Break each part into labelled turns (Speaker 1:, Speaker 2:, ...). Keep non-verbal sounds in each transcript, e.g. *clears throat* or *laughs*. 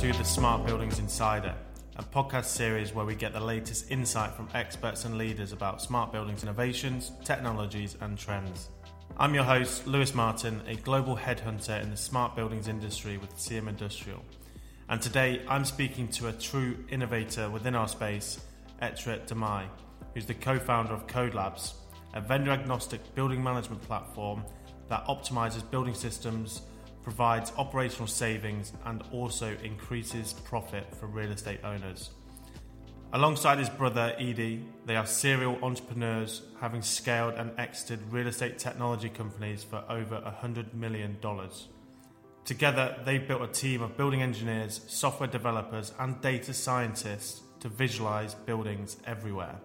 Speaker 1: to the Smart Buildings Insider, a podcast series where we get the latest insight from experts and leaders about smart buildings innovations, technologies, and trends. I'm your host, Lewis Martin, a global headhunter in the smart buildings industry with CM Industrial. And today I'm speaking to a true innovator within our space, Etrit Demaj, who's the co founder of KODE Labs, a vendor agnostic building management platform that optimizes building systems provides operational savings, and also increases profit for real estate owners. Alongside his brother Edi, they are serial entrepreneurs having scaled and exited real estate technology companies for over $100 million. Together, they've built a team of building engineers, software developers, and data scientists to visualize buildings everywhere.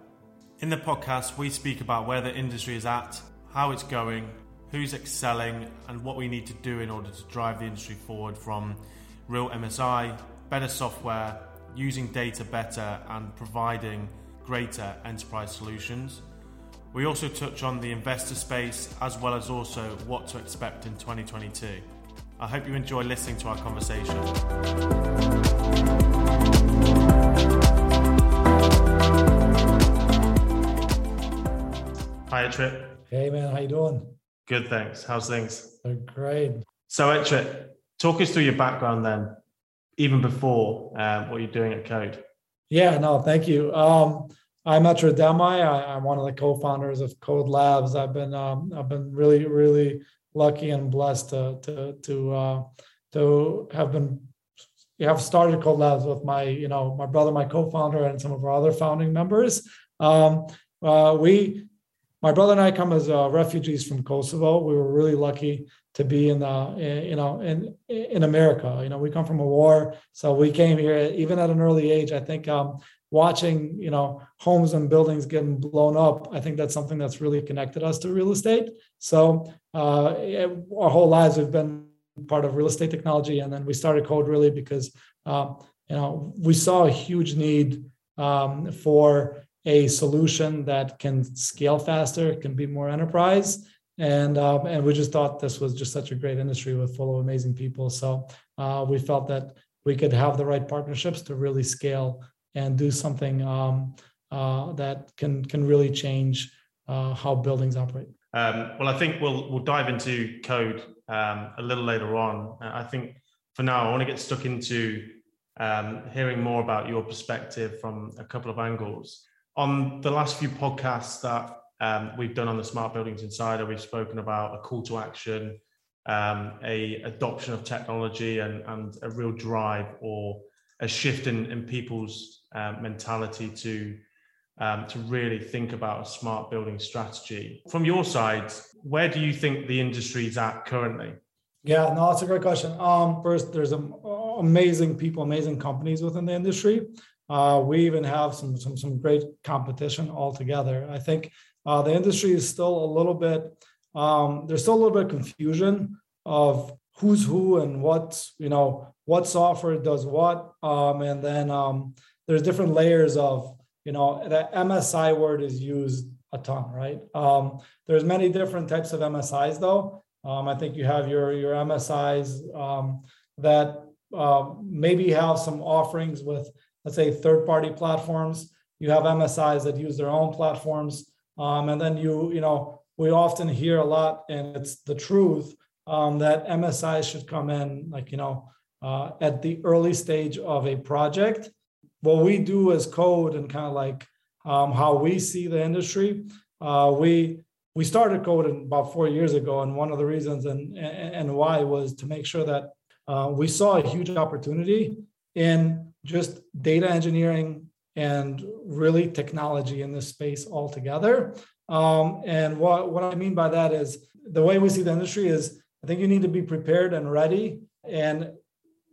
Speaker 1: In the podcast, we speak about where the industry is at, how it's going, who's excelling, and what we need to do in order to drive the industry forward from real MSI, better software, using data better, and providing greater enterprise solutions. We also touch on the investor space as well as also what to expect in 2022. I hope you enjoy listening to our conversation. Hi, Trip.
Speaker 2: Hey, man, how you doing?
Speaker 1: Good, thanks. How's things?
Speaker 2: They're great.
Speaker 1: So, Etrit, talk us through your background then, even before um, what you're doing at KODE.
Speaker 2: Yeah, no, thank you. Um, I'm Etrit Demaj. I, am one of the co-founders of KODE Labs. I've been um, I've been really really lucky and blessed to to to uh, to have been have started KODE Labs with my you know my brother, my co-founder, and some of our other founding members. Um, uh, we my brother and I come as uh, refugees from Kosovo. We were really lucky to be in the in, you know in in America. You know, we come from a war, so we came here even at an early age. I think um, watching you know homes and buildings getting blown up. I think that's something that's really connected us to real estate. So uh, our whole lives we've been part of real estate technology, and then we started KODE really because uh, you know we saw a huge need um, for a solution that can scale faster, can be more enterprise. And um, and we just thought this was just such a great industry with full of amazing people. So uh, we felt that we could have the right partnerships to really scale and do something um, uh, that can can really change uh, how buildings operate.
Speaker 1: Um, well, I think we'll we'll dive into KODE um, a little later on. I think for now, I want to get stuck into um, hearing more about your perspective from a couple of angles on the last few podcasts that um, we've done on the Smart Buildings Insider, we've spoken about a call to action, um, a adoption of technology, and, and a real drive or a shift in, in people's uh, mentality to um, to really think about a smart building strategy. From your side, where do you think the industry is at currently?
Speaker 2: Yeah, no, that's a great question. Um, first, there's amazing people, amazing companies within the industry. Uh, we even have some, some, some great competition altogether. I think uh, the industry is still a little bit, um, there's still a little bit of confusion of who's who and what, you know, what software does what. Um, and then um, there's different layers of, you know, the MSI word is used a ton, right? Um, there's many different types of MSIs though. Um, I think you have your, your MSIs um, that uh, maybe have some offerings with let's say third party platforms. You have msis that use their own platforms. Um, and then you you know we often hear a lot and it's the truth um, that msis should come in like you know uh, at the early stage of a project. What we do as KODE and kind of like um, how we see the industry uh, we we started KODE about four years ago and one of the reasons and and why was to make sure that uh, we saw a huge opportunity in just data engineering and really technology in this space altogether. Um, and what, what I mean by that is the way we see the industry is I think you need to be prepared and ready and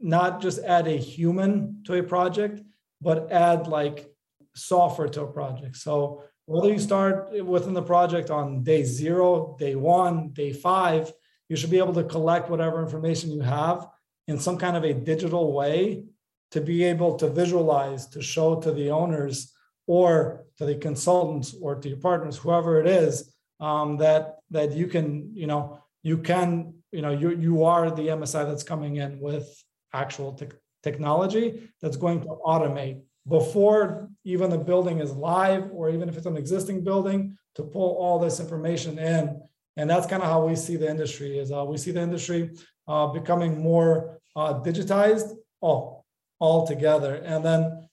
Speaker 2: not just add a human to a project, but add like software to a project. So whether you start within the project on day zero, day one, day five, you should be able to collect whatever information you have in some kind of a digital way to be able to visualize, to show to the owners or to the consultants or to your partners, whoever it is, um, that that you can, you know, you can, you know, you you are the MSI that's coming in with actual te- technology that's going to automate before even the building is live or even if it's an existing building to pull all this information in. And that's kind of how we see the industry is uh, we see the industry uh, becoming more uh, digitized. All, all together. And then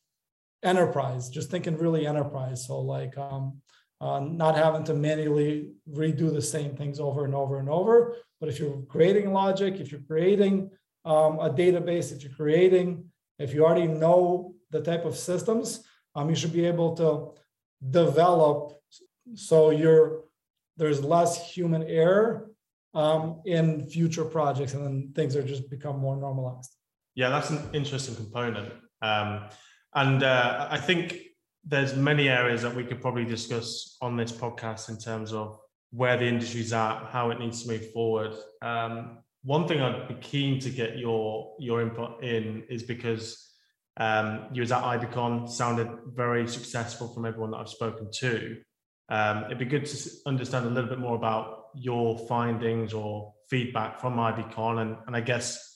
Speaker 2: enterprise just thinking really enterprise. So like um, uh, not having to manually redo the same things over and over and over. But if you're creating logic if you're creating um, a database if you're creating if you already know the type of systems um, you should be able to develop so you're there's less human error um, in future projects and then things are just become more normalized
Speaker 1: yeah that's an interesting component um, and uh, i think there's many areas that we could probably discuss on this podcast in terms of where the industry's at how it needs to move forward um, one thing i'd be keen to get your your input in is because um, you was at IBCon, sounded very successful from everyone that I've spoken to. Um, it'd be good to understand a little bit more about your findings or feedback from IBCon and, and I guess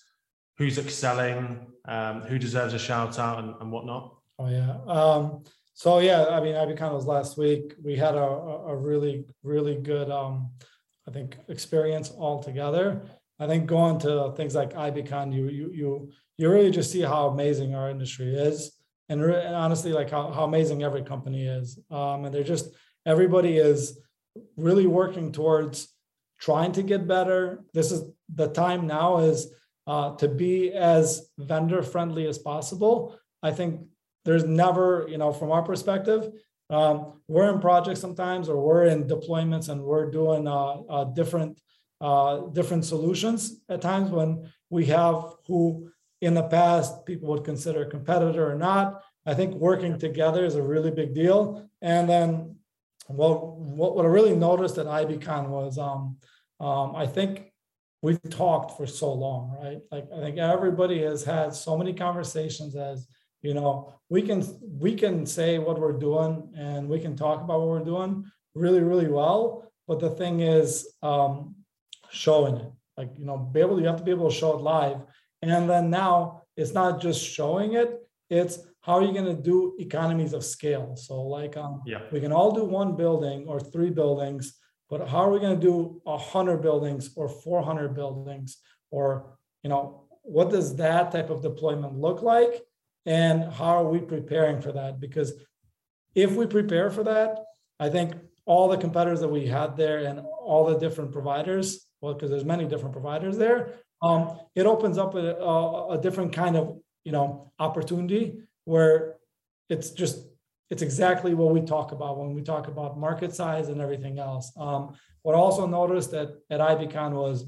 Speaker 1: who's excelling, um, who deserves a shout out and, and whatnot.
Speaker 2: Oh yeah. Um, so yeah, I mean, IBCon was last week. We had a, a really, really good, um, I think, experience all together. I think going to things like IBCon, you you you you really just see how amazing our industry is, and, re- and honestly, like how, how amazing every company is. Um, and they're just everybody is really working towards trying to get better. This is the time now is uh, to be as vendor friendly as possible. I think there's never, you know, from our perspective, um, we're in projects sometimes or we're in deployments and we're doing uh, uh, different uh, different solutions at times when we have who in the past people would consider a competitor or not. I think working together is a really big deal. And then well, what, what I really noticed at IBCon was um, um, I think we've talked for so long, right? Like I think everybody has had so many conversations as you know we can we can say what we're doing and we can talk about what we're doing really really well but the thing is um, showing it like you know be able you have to be able to show it live and then now it's not just showing it it's how are you going to do economies of scale so like um, yeah. we can all do one building or three buildings but how are we going to do 100 buildings or 400 buildings or you know what does that type of deployment look like and how are we preparing for that because if we prepare for that i think all the competitors that we had there and all the different providers well, because there's many different providers there. Um, it opens up a, a, a, different kind of you know opportunity where it's just it's exactly what we talk about when we talk about market size and everything else. Um, what I also noticed at at IBCon was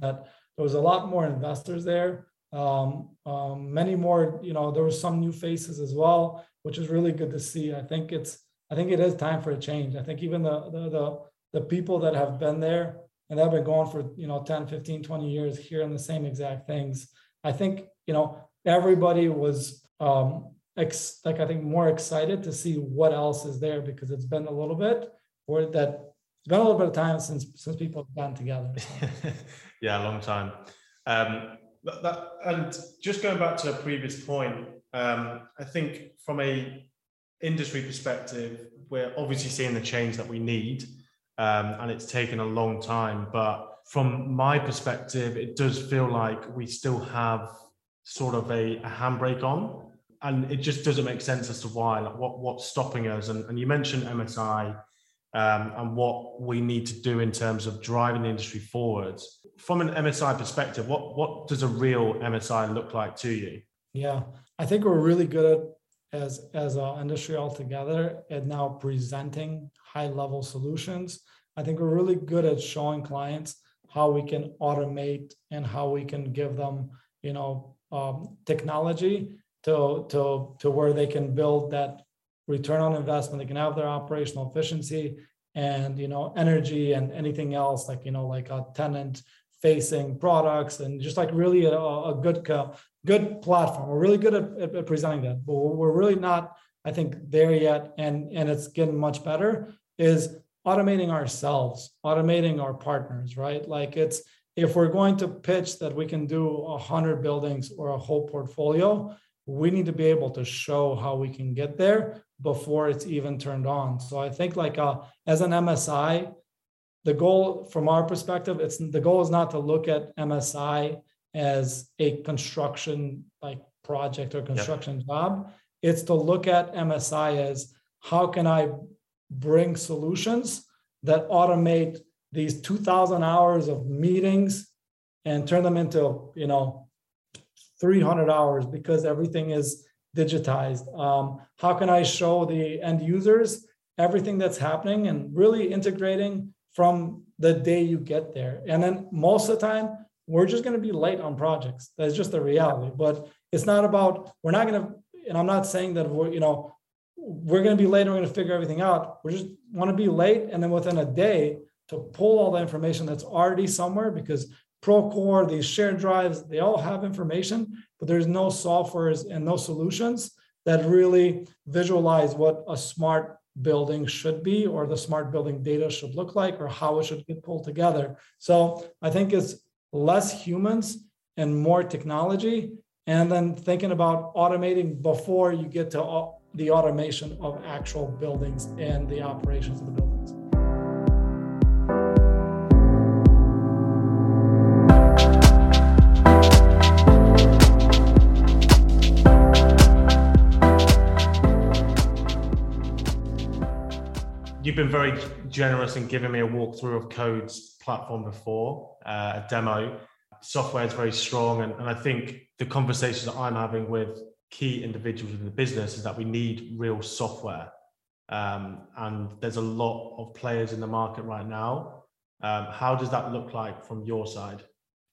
Speaker 2: that there was a lot more investors there. Um, um, many more, you know, there were some new faces as well, which is really good to see. I think it's I think it is time for a change. I think even the the the, the people that have been there and they've been going for you know 10 15 20 years hearing the same exact things i think you know everybody was um ex- like i think more excited to see what else is there because it's been a little bit or that it's been a little bit of time since since people have gotten together
Speaker 1: so. *laughs* yeah a long time um that, that, and just going back to a previous point um i think from a industry perspective we're obviously seeing the change that we need um, and it's taken a long time. But from my perspective, it does feel like we still have sort of a, a handbrake on, and it just doesn't make sense as to why. Like what what's stopping us? And, and you mentioned MSI. Um, and what we need to do in terms of driving the industry forward. From an MSI perspective, what what does a real MSI look like to you?
Speaker 2: Yeah, I think we're really good at as as an industry altogether at now presenting high level solutions. I think we're really good at showing clients how we can automate and how we can give them, you know, um, technology to, to, to where they can build that return on investment. They can have their operational efficiency and, you know, energy and anything else like, you know, like a tenant facing products and just like really a, a good, good platform. We're really good at, at presenting that, but we're really not, I think, there yet. And, and it's getting much better is automating ourselves automating our partners right like it's if we're going to pitch that we can do a 100 buildings or a whole portfolio, we need to be able to show how we can get there before it's even turned on. So I think like uh, as an MSI, the goal from our perspective, it's the goal is not to look at MSI as a construction like project or construction yep. job. It's to look at MSI as how can I bring solutions that automate these 2000 hours of meetings and turn them into, you know, 300 hours because everything is digitized. Um, how can I show the end users everything that's happening and really integrating from the day you get there? And then most of the time, we're just going to be late on projects. That's just the reality. But it's not about, we're not going to, and I'm not saying that we're, you know, we're going to be late and we're going to figure everything out. We just want to be late. And then within a day, to pull all the information that's already somewhere because Procore, these shared drives, they all have information, but there's no softwares and no solutions that really visualize what a smart building should be or the smart building data should look like or how it should get pulled together. So I think it's less humans and more technology and then thinking about automating before you get to the automation of actual buildings and the operations of the buildings.
Speaker 1: You've been very generous in giving me a walkthrough of KODE's platform before, uh, a demo. Software is very strong, and, and I think the conversations that I'm having with key individuals in the business is that we need real software. Um, and there's a lot of players in the market right now. Um, how does that look like from your side?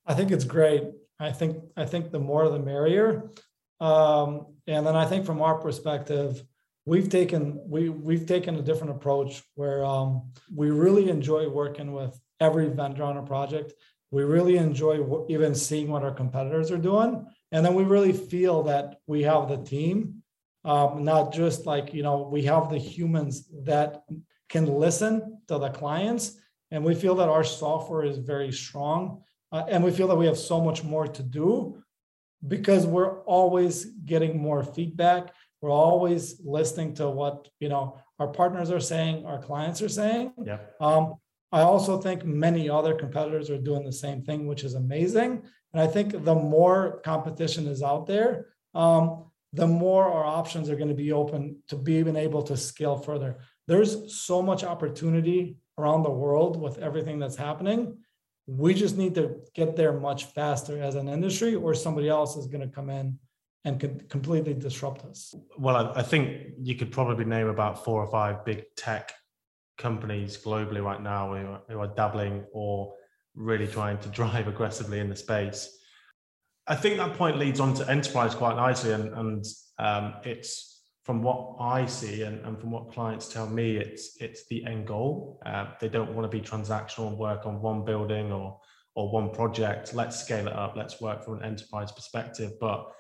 Speaker 2: I think it's great. I think I think the more the merrier. Um, and then I think from our perspective, we've taken we we've taken a different approach where um, we really enjoy working with every vendor on a project. We really enjoy w- even seeing what our competitors are doing, and then we really feel that we have the team, um, not just like you know we have the humans that can listen to the clients, and we feel that our software is very strong, uh, and we feel that we have so much more to do because we're always getting more feedback we're always listening to what you know our partners are saying our clients are saying.
Speaker 1: Yeah
Speaker 2: um, i also think many other competitors are doing the same thing which is amazing. And i think the more competition is out there um, the more our options are going to be open to be even able to scale further. There's so much opportunity around the world with everything that's happening. We just need to get there much faster as an industry or somebody else is going to come in and could completely disrupt us.
Speaker 1: Well, I, think you could probably name about four or five big tech companies globally right now who are, who are dabbling or really trying to *laughs* drive aggressively in the space. I think that point leads on to enterprise quite nicely, and, and um, it's from what I see and, and, from what clients tell me, it's it's the end goal. Uh, they don't want to be transactional and work on one building or or one project. Let's scale it up. Let's work from an enterprise perspective. But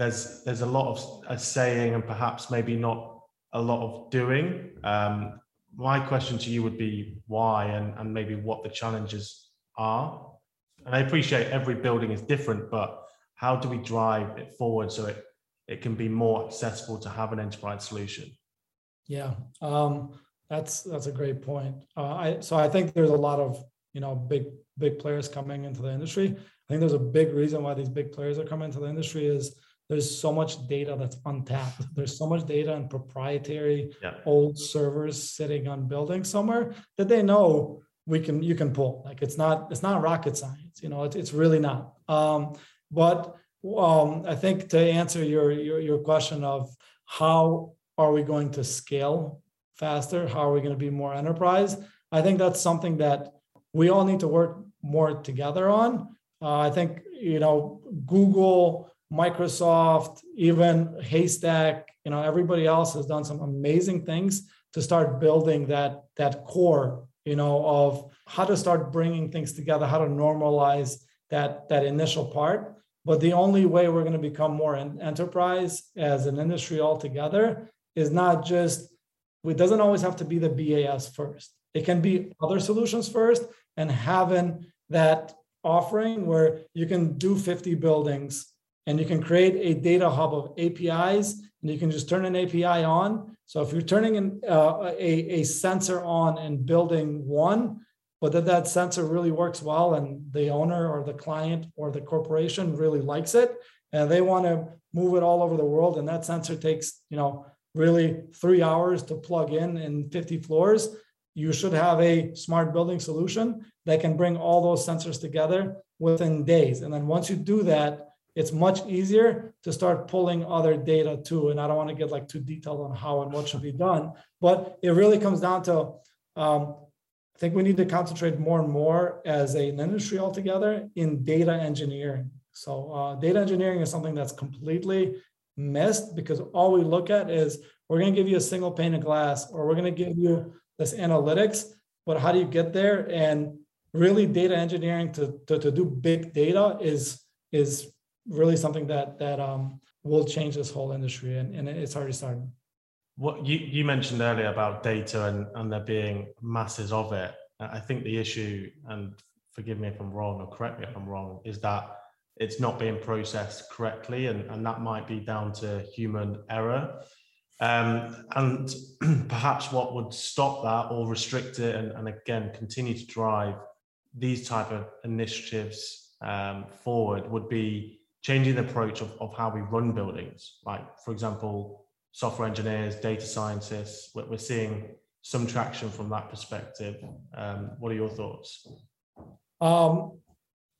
Speaker 1: there's there's a lot of a saying and perhaps maybe not a lot of doing. Um, my question to you would be why and, and maybe what the challenges are. And I appreciate every building is different, but how do we drive it forward so it, it can be more accessible to have an enterprise solution?
Speaker 2: Yeah, um, that's that's a great point. Uh, I, so I think there's a lot of you know big big players coming into the industry. I think there's a big reason why these big players are coming into the industry is there's so much data that's untapped. *laughs* There's so much data and proprietary yeah. old servers sitting on buildings somewhere that they know we can you can pull. Like it's not it's not rocket science, you know. It's it's really not. Um, but um, I think to answer your, your your question of how are we going to scale faster? How are we going to be more enterprise? I think that's something that we all need to work more together on. Uh, I think you know Google Microsoft, even Haystack, you know, everybody else has done some amazing things to start building that that core, you know, of how to start bringing things together, how to normalize that that initial part. But the only way we're going to become more an enterprise as an industry altogether is not just it doesn't always have to be the BAS first. It can be other solutions first and having that offering where you can do 50 buildings and you can create a data hub of APIs and you can just turn an API on. So if you're turning an, uh, a, a sensor on and building one, but that that sensor really works well and the owner or the client or the corporation really likes it and they want to move it all over the world and that sensor takes you know really three hours to plug in in 50 floors you should have a smart building solution that can bring all those sensors together within days and then once you do that it's much easier to start pulling other data too and i don't want to get like too detailed on how and what should be done but it really comes down to um, i think we need to concentrate more and more as an industry altogether in data engineering so uh, data engineering is something that's completely missed because all we look at is we're going to give you a single pane of glass or we're going to give you this analytics, but how do you get there? And really data engineering to, to, to do big data is is really something that that um, will change this whole industry and, and it's already starting.
Speaker 1: What you, you mentioned earlier about data and, and there being masses of it. I think the issue, and forgive me if I'm wrong or correct me if I'm wrong, is that it's not being processed correctly, and, and that might be down to human error. Um, and *clears throat* perhaps what would stop that or restrict it, and, and again continue to drive these type of initiatives um, forward, would be changing the approach of, of how we run buildings. Like, for example, software engineers, data scientists. We're, we're seeing some traction from that perspective. Um, what are your thoughts?
Speaker 2: Um,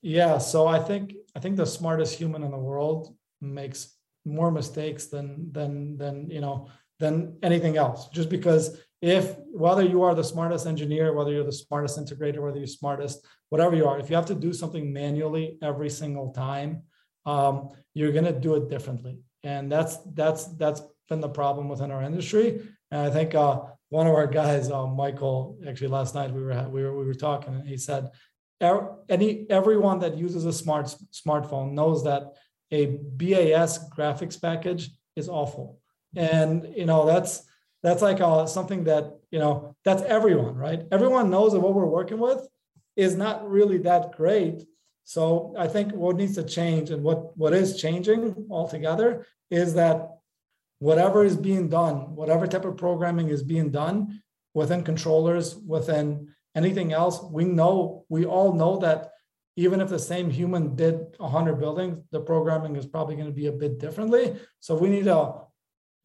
Speaker 2: yeah, so I think I think the smartest human in the world makes more mistakes than than than you know than anything else. Just because if whether you are the smartest engineer, whether you're the smartest integrator, whether you're smartest, whatever you are, if you have to do something manually every single time, um, you're going to do it differently, and that's that's that's been the problem within our industry. And I think uh, one of our guys, uh, Michael, actually last night we were we were we were talking, and he said any everyone that uses a smart smartphone knows that a BAS graphics package is awful, and you know that's that's like uh, something that you know that's everyone, right? Everyone knows that what we're working with is not really that great. So I think what needs to change and what what is changing altogether is that whatever is being done, whatever type of programming is being done within controllers, within anything else we know we all know that even if the same human did 100 buildings the programming is probably going to be a bit differently. So we need to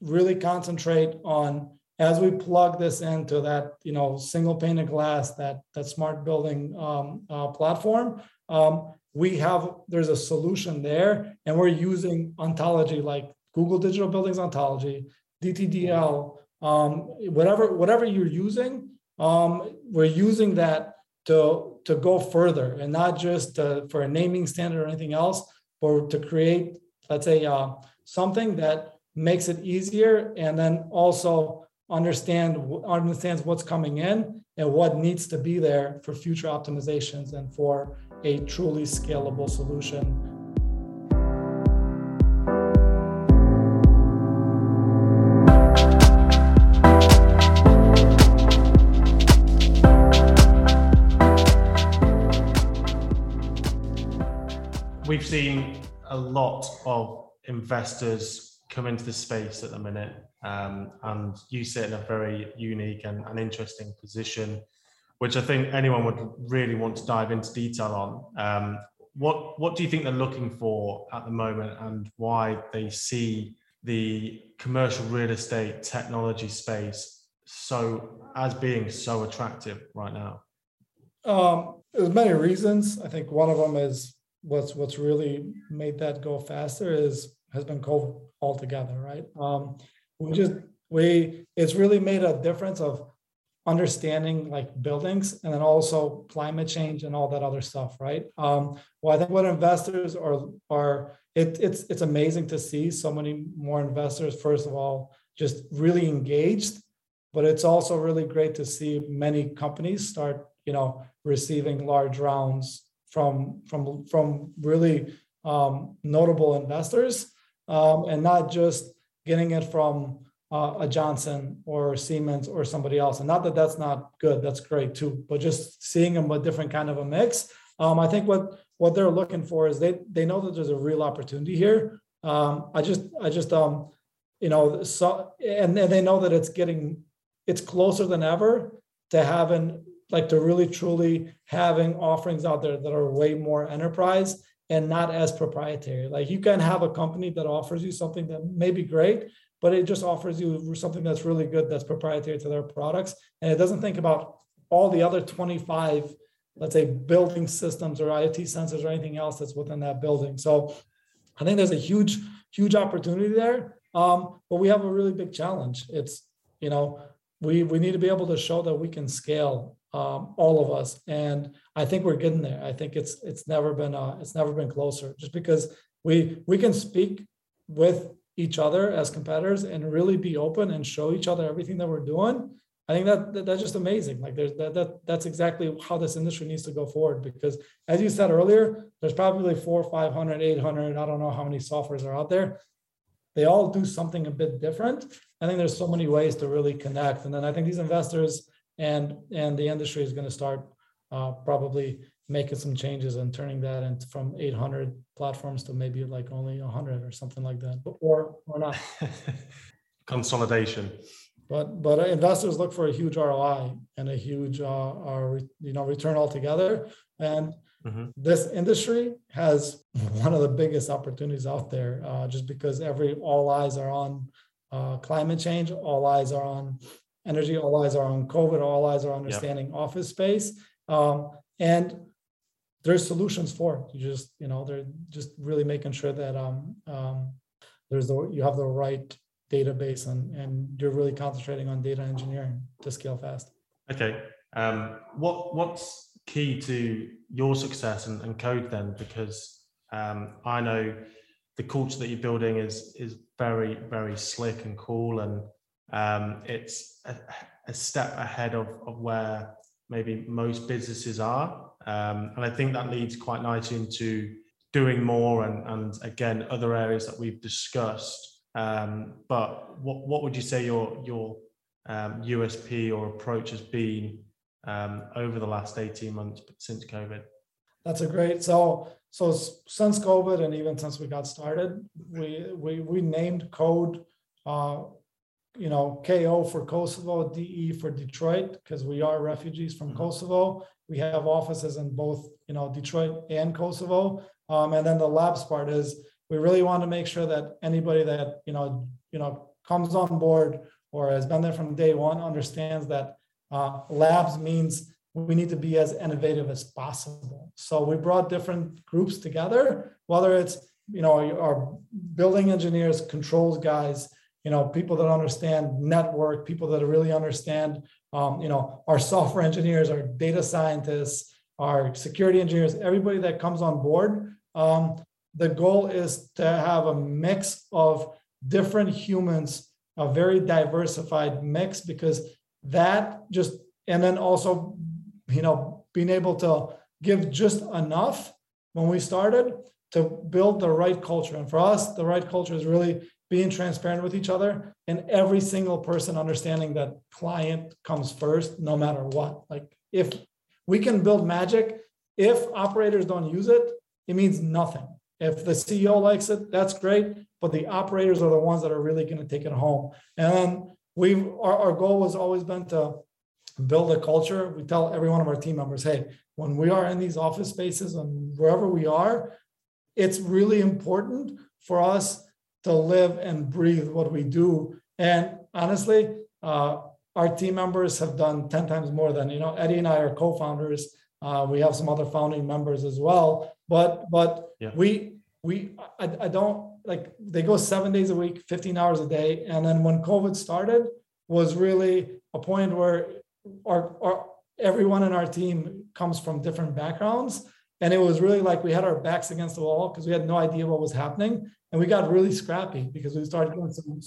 Speaker 2: really concentrate on as we plug this into that you know single pane of glass that that smart building um, uh, platform um, we have there's a solution there. And we're using ontology like google digital buildings ontology dtdl um, whatever whatever you're using um, we're using that to to go further and not just uh, for a naming standard or anything else, but to create, let's say, uh, something that makes it easier and then also understand understands what's coming in and what needs to be there for future optimizations and for a truly scalable solution.
Speaker 1: We've seen a lot of investors come into the space at the minute, um, and you sit in a very unique and, and, interesting position, which I think anyone would really want to dive into detail on. Um, what what do you think they're looking for at the moment, and why they see the commercial real estate technology space so as being so attractive right now?
Speaker 2: Um, there's many reasons. I think one of them is what's what's really made that go faster is has been COVID altogether, right? Um, we just we it's really made a difference of understanding like buildings and then also climate change and all that other stuff, right? Um, well, I think what investors are are it, it's it's amazing to see so many more investors. First of all, just really engaged, but it's also really great to see many companies start, you know, receiving large rounds from from from really um, notable investors, um, and not just getting it from uh, a Johnson or Siemens or somebody else. And not that that's not good, that's great too. But just seeing them a different kind of a mix. Um, I think what what they're looking for is they they know that there's a real opportunity here. Um, I just I just um, you know, so and, and they know that it's getting it's closer than ever to having like to really truly having offerings out there that are way more enterprise and not as proprietary. Like you can have a company that offers you something that may be great, but it just offers you something that's really good that's proprietary to their products. And it doesn't think about all the other 25, let's say, building systems or IoT sensors or anything else that's within that building. So I think there's a huge, huge opportunity there. Um, but we have a really big challenge. It's, you know, we we need to be able to show that we can scale um, all of us. And i think we're getting there. I think it's it's never been uh, it's never been closer just because we we can speak with each other as competitors and really be open and show each other everything that we're doing. I think that, that that's just amazing. Like there's that, that that's exactly how this industry needs to go forward because as you said earlier there's probably four 500 800 i don't know how many softwares are out there. They all do something a bit different. I think there's so many ways to really connect. And then i think these investors and and the industry is going to start uh, probably making some changes and turning that into from 800 platforms to maybe like only 100 or something like that or or not. *laughs*
Speaker 1: Consolidation.
Speaker 2: But but investors look for a huge roi and a huge uh, uh you know return altogether. And mm-hmm. this industry has one of the biggest opportunities out there uh, just because every all eyes are on uh, climate change all eyes are on energy, all eyes are on COVID, all eyes are understanding yep. office space. Um, and there's solutions for it. You just, you know, they're just really making sure that um, um, there's the you have the right database and and you're really concentrating on data engineering to scale fast.
Speaker 1: Okay. Um, what what's key to your success and, and KODE then? Because um, I know the culture that you're building is is very very slick and cool and um, it's a, a, step ahead of, of where maybe most businesses are. Um, and I think that leads quite nicely into doing more and, and again, other areas that we've discussed. Um, but what, what would you say your, your um, USP or approach has been um, over the last 18 months since COVID?
Speaker 2: That's a great. So, so since COVID and even since we got started, we we we named KODE uh, you know, KO for Kosovo, DE for Detroit, because we are refugees from mm-hmm. Kosovo. We have offices in both, you know, Detroit and Kosovo. Um, and then the labs part is we really want to make sure that anybody that, you know, you know, comes on board or has been there from day one understands that uh, labs means we need to be as innovative as possible. So we brought different groups together, whether it's, you know, our building engineers, controls guys, you know people that understand network people that really understand um, you know our software engineers our data scientists our security engineers everybody that comes on board um, the goal is to have a mix of different humans a very diversified mix because that just and then also you know being able to give just enough when we started to build the right culture. And for us the right culture is really being transparent with each other and every single person understanding that client comes first no matter what. Like if we can build magic if operators don't use it it means nothing. If the ceo likes it that's great but the operators are the ones that are really going to take it home. And we've our, our goal has always been to build a culture. We tell every one of our team members hey when we are in these office spaces and wherever we are it's really important for us to live and breathe what we do. And honestly, uh, our team members have done 10 times more than, you know, Edi and I are co-founders. Uh, we have some other founding members as well, but, but yeah. we, we, I, I don't like, they go seven days a week, 15 hours a day. And then when COVID started was really a point where our, our, everyone in our team comes from different backgrounds. And it was really like we had our backs against the wall because we had no idea what was happening and we got really scrappy because we started doing some,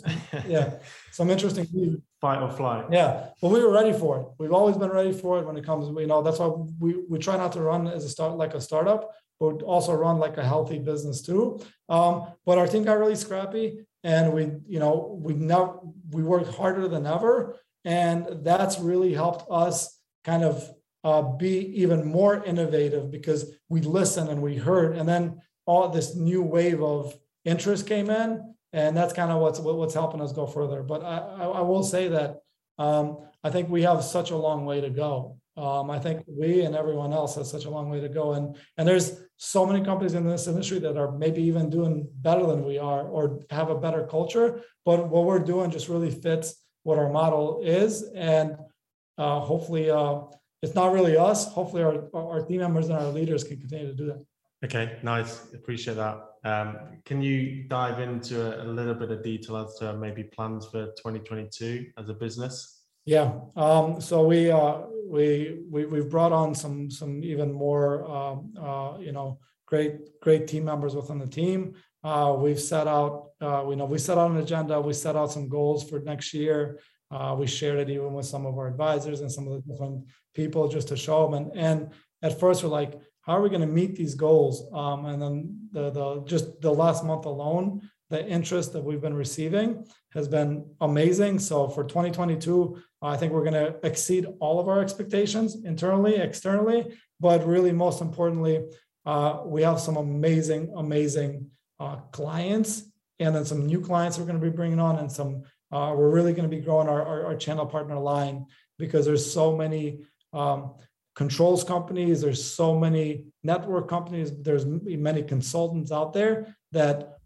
Speaker 2: yeah *laughs* some interesting
Speaker 1: fight or flight.
Speaker 2: Yeah but we were ready for it. We've always been ready for it when it comes you know that's why we we try not to run as a start like a startup but also run like a healthy business too. Um, but our team got really scrappy and we you know we now we worked harder than ever. And that's really helped us kind of uh, be even more innovative because we listened and we heard, and then all this new wave of interest came in, and that's kind of what's what's helping us go further. But I, I, will say that um, I think we have such a long way to go. Um, I think we and everyone else has such a long way to go, and and there's so many companies in this industry that are maybe even doing better than we are or have a better culture. But what we're doing just really fits what our model is, and uh, hopefully, uh, it's not really us. Hopefully, our our team members and our leaders can continue to do that.
Speaker 1: Okay, nice. Appreciate that. Um, can you dive into a, a, little bit of detail as to maybe plans for 2022 as a business?
Speaker 2: Yeah. Um, so we uh, we we we've brought on some some even more um, uh, you know great great team members within the team. Uh, we've set out uh, we know we set out an agenda. We set out some goals for next year. Uh, we shared it even with some of our advisors and some of the different people just to show them. And and at first we're like, how are we going to meet these goals? Um, and then the, the just the last month alone, the interest that we've been receiving has been amazing. So for 2022, I think we're going to exceed all of our expectations internally, externally, but really most importantly, uh, we have some amazing, amazing uh, clients, and then some new clients we're going to be bringing on, and some uh, we're really going to be growing our, our, our channel partner line because there's so many um, controls companies, there's so many network companies, there's many consultants out there that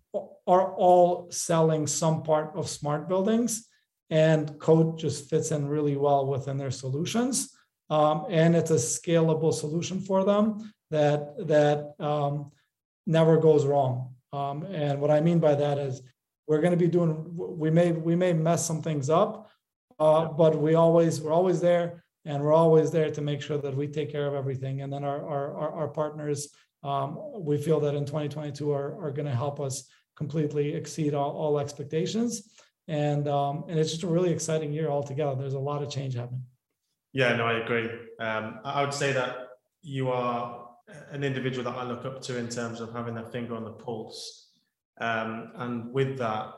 Speaker 2: are all selling some part of smart buildings and KODE just fits in really well within their solutions. Um, and it's a scalable solution for them that that um, never goes wrong. Um, and what i mean by that is we're going to be doing we may we may mess some things up uh, but we always we're always there and we're always there to make sure that we take care of everything. And then our our, our partners, um, we feel that in 2022 are, are going to help us completely exceed all, all expectations. And um, and it's just a really exciting year altogether. There's a lot of change happening.
Speaker 1: Yeah, no, I agree. Um, I would say that you are an individual that I look up to in terms of having a finger on the pulse. Um, and with that,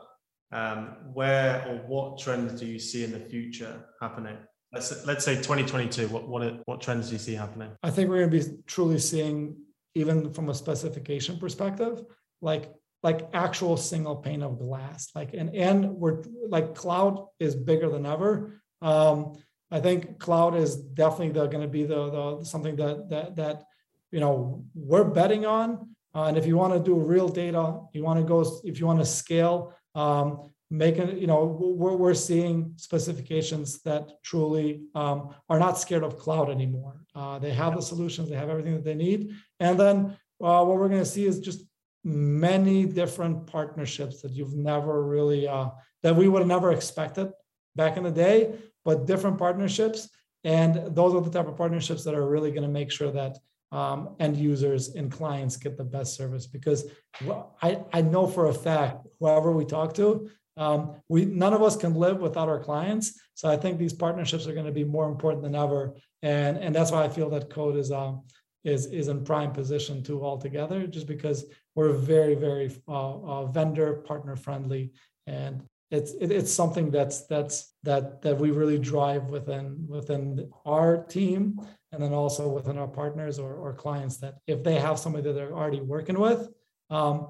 Speaker 1: um, where or what trends do you see in the future happening? Let's let's say 2022 what what what trends do you see happening?
Speaker 2: I think we're going to be truly seeing even from a specification perspective like like actual single pane of glass like and and we're like cloud is bigger than ever. Um i think cloud is definitely going to be the, the something that that that you know we're betting on. Uh, and if you want to do real data you want to go if you want to scale um, making you know we're, we're seeing specifications that truly um, are not scared of cloud anymore. Uh, they have the solutions they have everything that they need. And then uh, what we're going to see is just many different partnerships that you've never really uh, that we would have never expected back in the day but different partnerships. And those are the type of partnerships that are really going to make sure that um, end users and clients get the best service. Because I, I know for a fact whoever we talk to um, we none of us can live without our clients. So I think these partnerships are going to be more important than ever, and and that's why I feel that KODE is um is is in prime position too altogether, just because we're very very uh, uh, vendor partner friendly, and it's it, it's something that's that's that that we really drive within within our team, and then also within our partners or, or clients that if they have somebody that they're already working with, um,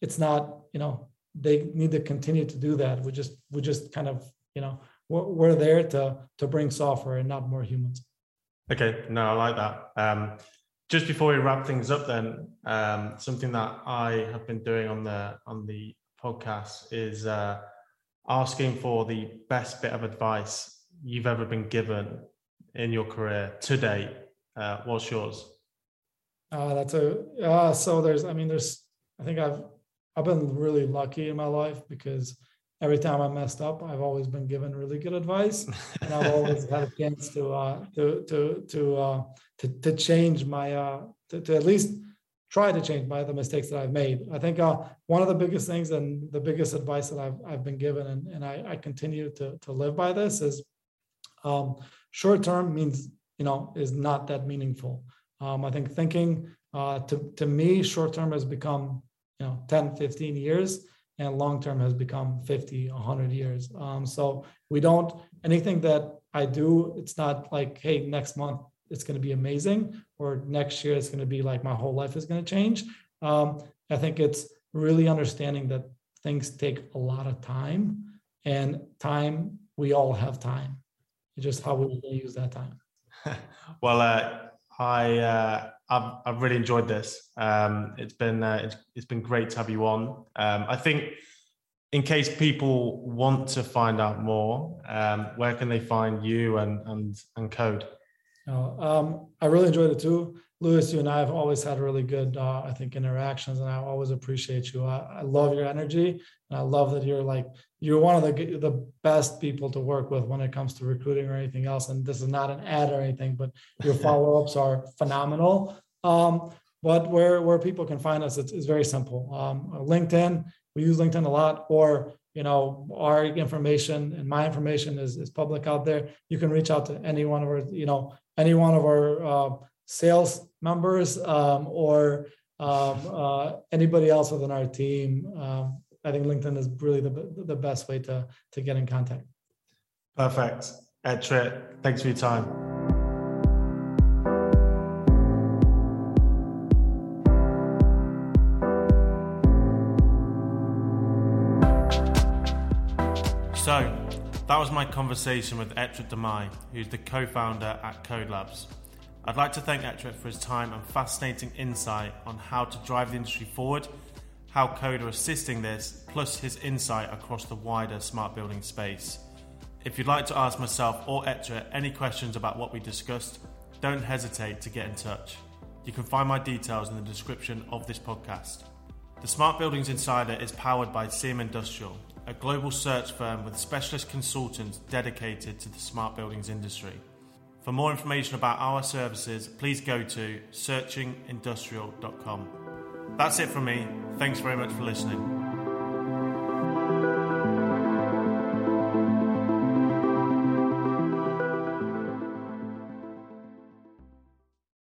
Speaker 2: it's not you know they need to continue to do that. We just we just kind of you know we're, we're there to to bring software and not more humans.
Speaker 1: Okay, no, I like that. Um, just before we wrap things up, then um, something that I have been doing on the on the podcast is uh, asking for the best bit of advice you've ever been given in your career to date. Uh, what's yours?
Speaker 2: Uh, that's a uh, so there's I mean there's I think I've I've been really lucky in my life because every time I messed up, I've always been given really good advice, and I've always had a chance to uh, to to to, uh, to to change my uh, to, to at least try to change my the mistakes that I've made. I think uh, one of the biggest things and the biggest advice that I've I've been given, and, and I, I continue to to live by this is um, short term means you know is not that meaningful. Um, I think thinking uh, to to me short term has become you know 10 15 years and long term has become 50 100 years. Um, so we don't anything that i do it's not like hey next month it's going to be amazing or next year it's going to be like my whole life is going to change. Um, i think it's really understanding that things take a lot of time and time we all have time. It's just how we use that time. *laughs*
Speaker 1: Well uh, i uh, I've, I've really enjoyed this um, it's been uh, it's, it's been great to have you on um, i think in case people want to find out more, um, where can they find you and and and KODE?
Speaker 2: No, um, I really enjoyed it too. Lewis, you and I have always had really good, uh, I think, interactions, and I always appreciate you. I, I, love your energy, and I love that you're like you're one of the the best people to work with when it comes to recruiting or anything else. And this is not an ad or anything, but your *laughs* follow ups are phenomenal. Um, but where where people can find us, it's, it's very simple. Um, LinkedIn, we use LinkedIn a lot, or you know, our information and my information is, is public out there. You can reach out to any one of our, you know, any one of our uh, sales members um, or um, uh, anybody else within our team. Um, I think LinkedIn is really the, the best way to, to get in contact.
Speaker 1: Perfect. Etrit, thanks for your time. So, that was my conversation with Etrit Demaj, who's the co founder at KODE Labs. I'd like to thank Etrit for his time and fascinating insight on how to drive the industry forward, how KODE are assisting this, plus his insight across the wider smart building space. If you'd like to ask myself or Etrit any questions about what we discussed, don't hesitate to get in touch. You can find my details in the description of this podcast. The Smart Buildings Insider is powered by CM Industrial, a global search firm with specialist consultants dedicated to the smart buildings industry. For more information about our services, please go to searchingindustrial.com. That's it from me. Thanks very much for listening.